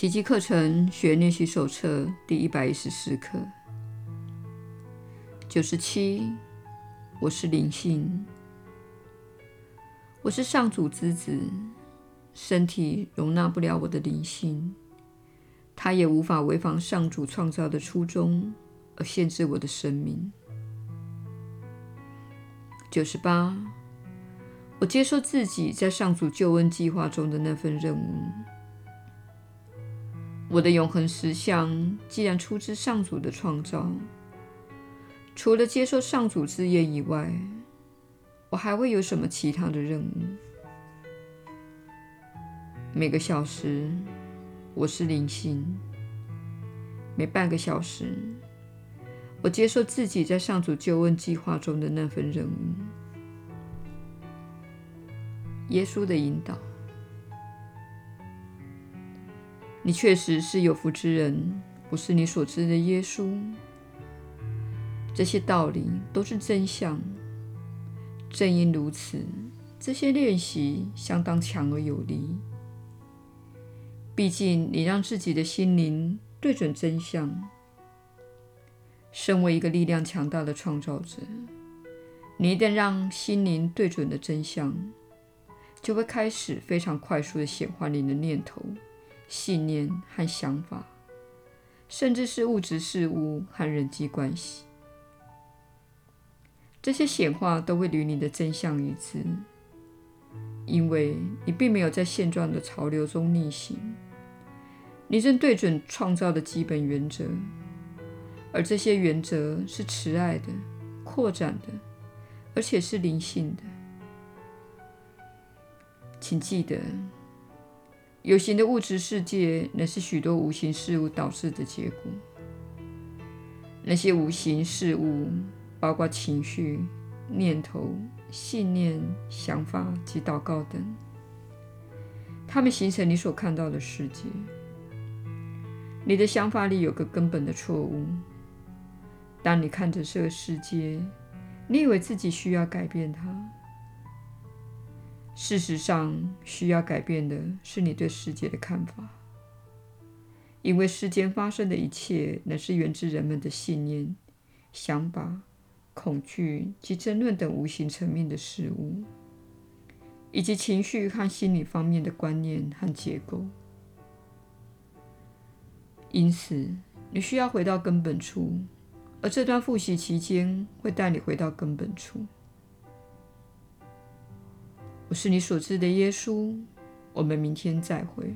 奇迹课程学练习手册第一百一十四课，九十七。我是灵性，我是上主之子，身体容纳不了我的灵性，它也无法违反上主创造的初衷而限制我的生命。九十八。我接受自己在上主救恩计划中的那份任务。我的永恒实相既然出自上主的创造，除了接受上主之言以外，我还会有什么其他的任务？每个小时，我是灵性；每半个小时，我接受自己在上主救恩计划中的那份任务。耶稣的引导，你确实是有福之人。我是你所知的耶稣。这些道理都是真相。正因如此，这些练习相当强而有力。毕竟，你让自己的心灵对准真相。身为一个力量强大的创造者，你一旦让心灵对准了真相，就会开始非常快速地显化你的念头、信念和想法，甚至是物质事物和人际关系。这些显化都会与你的真相一致，因为你并没有在现状的潮流中逆行，你正对准创造的基本原则，而这些原则是慈爱的、扩展的，而且是灵性的。请记得，有形的物质世界乃是许多无形事物导致的结果。那些无形事物包括情绪、念头、信念、想法及祷告等，它们形成你所看到的世界。你的想法里有个根本的错误：当你看着这个世界，你以为自己需要改变它。事实上，需要改变的是你对世界的看法，因为世间发生的一切乃是源自人们的信念、想法、恐惧及争论等无形层面的事物，以及情绪和心理方面的观念和结构。因此，你需要回到根本处，而这段复习期间会带你回到根本处。我是你所知的耶稣，我们明天再会。